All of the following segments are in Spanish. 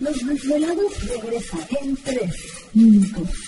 Los desvelados regresan en tres minutos.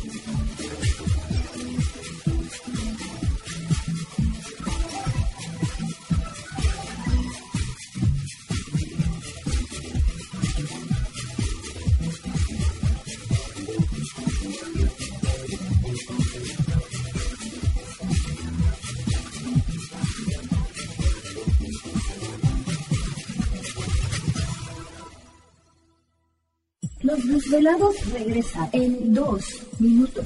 Desvelados regresan en dos minutos.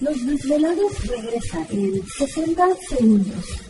Los desvelados regresan en 60 segundos.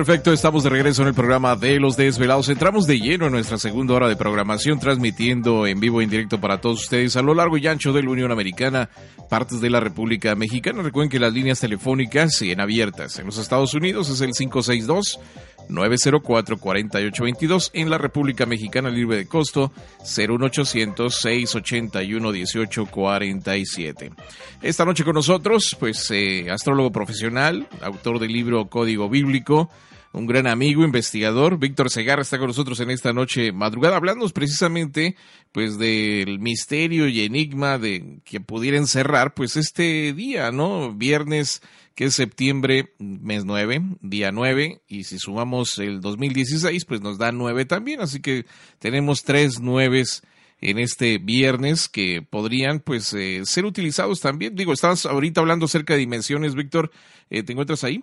Perfecto, estamos de regreso en el programa de Los Desvelados. Entramos de lleno en nuestra segunda hora de programación, transmitiendo en vivo e en directo para todos ustedes a lo largo y ancho de la Unión Americana, partes de la República Mexicana. Recuerden que las líneas telefónicas siguen abiertas. En los Estados Unidos es el 562 904-4822 en la República Mexicana libre de costo 01800-681-1847. Esta noche con nosotros, pues eh, astrólogo profesional, autor del libro Código Bíblico, un gran amigo, investigador. Víctor Segarra está con nosotros en esta noche madrugada, hablando precisamente pues del misterio y enigma de que pudiera encerrar pues este día, ¿no? Viernes que es septiembre, mes 9, día 9, y si sumamos el 2016, pues nos da 9 también, así que tenemos tres nueves en este viernes que podrían pues eh, ser utilizados también. Digo, estabas ahorita hablando acerca de dimensiones, Víctor, eh, ¿te encuentras ahí?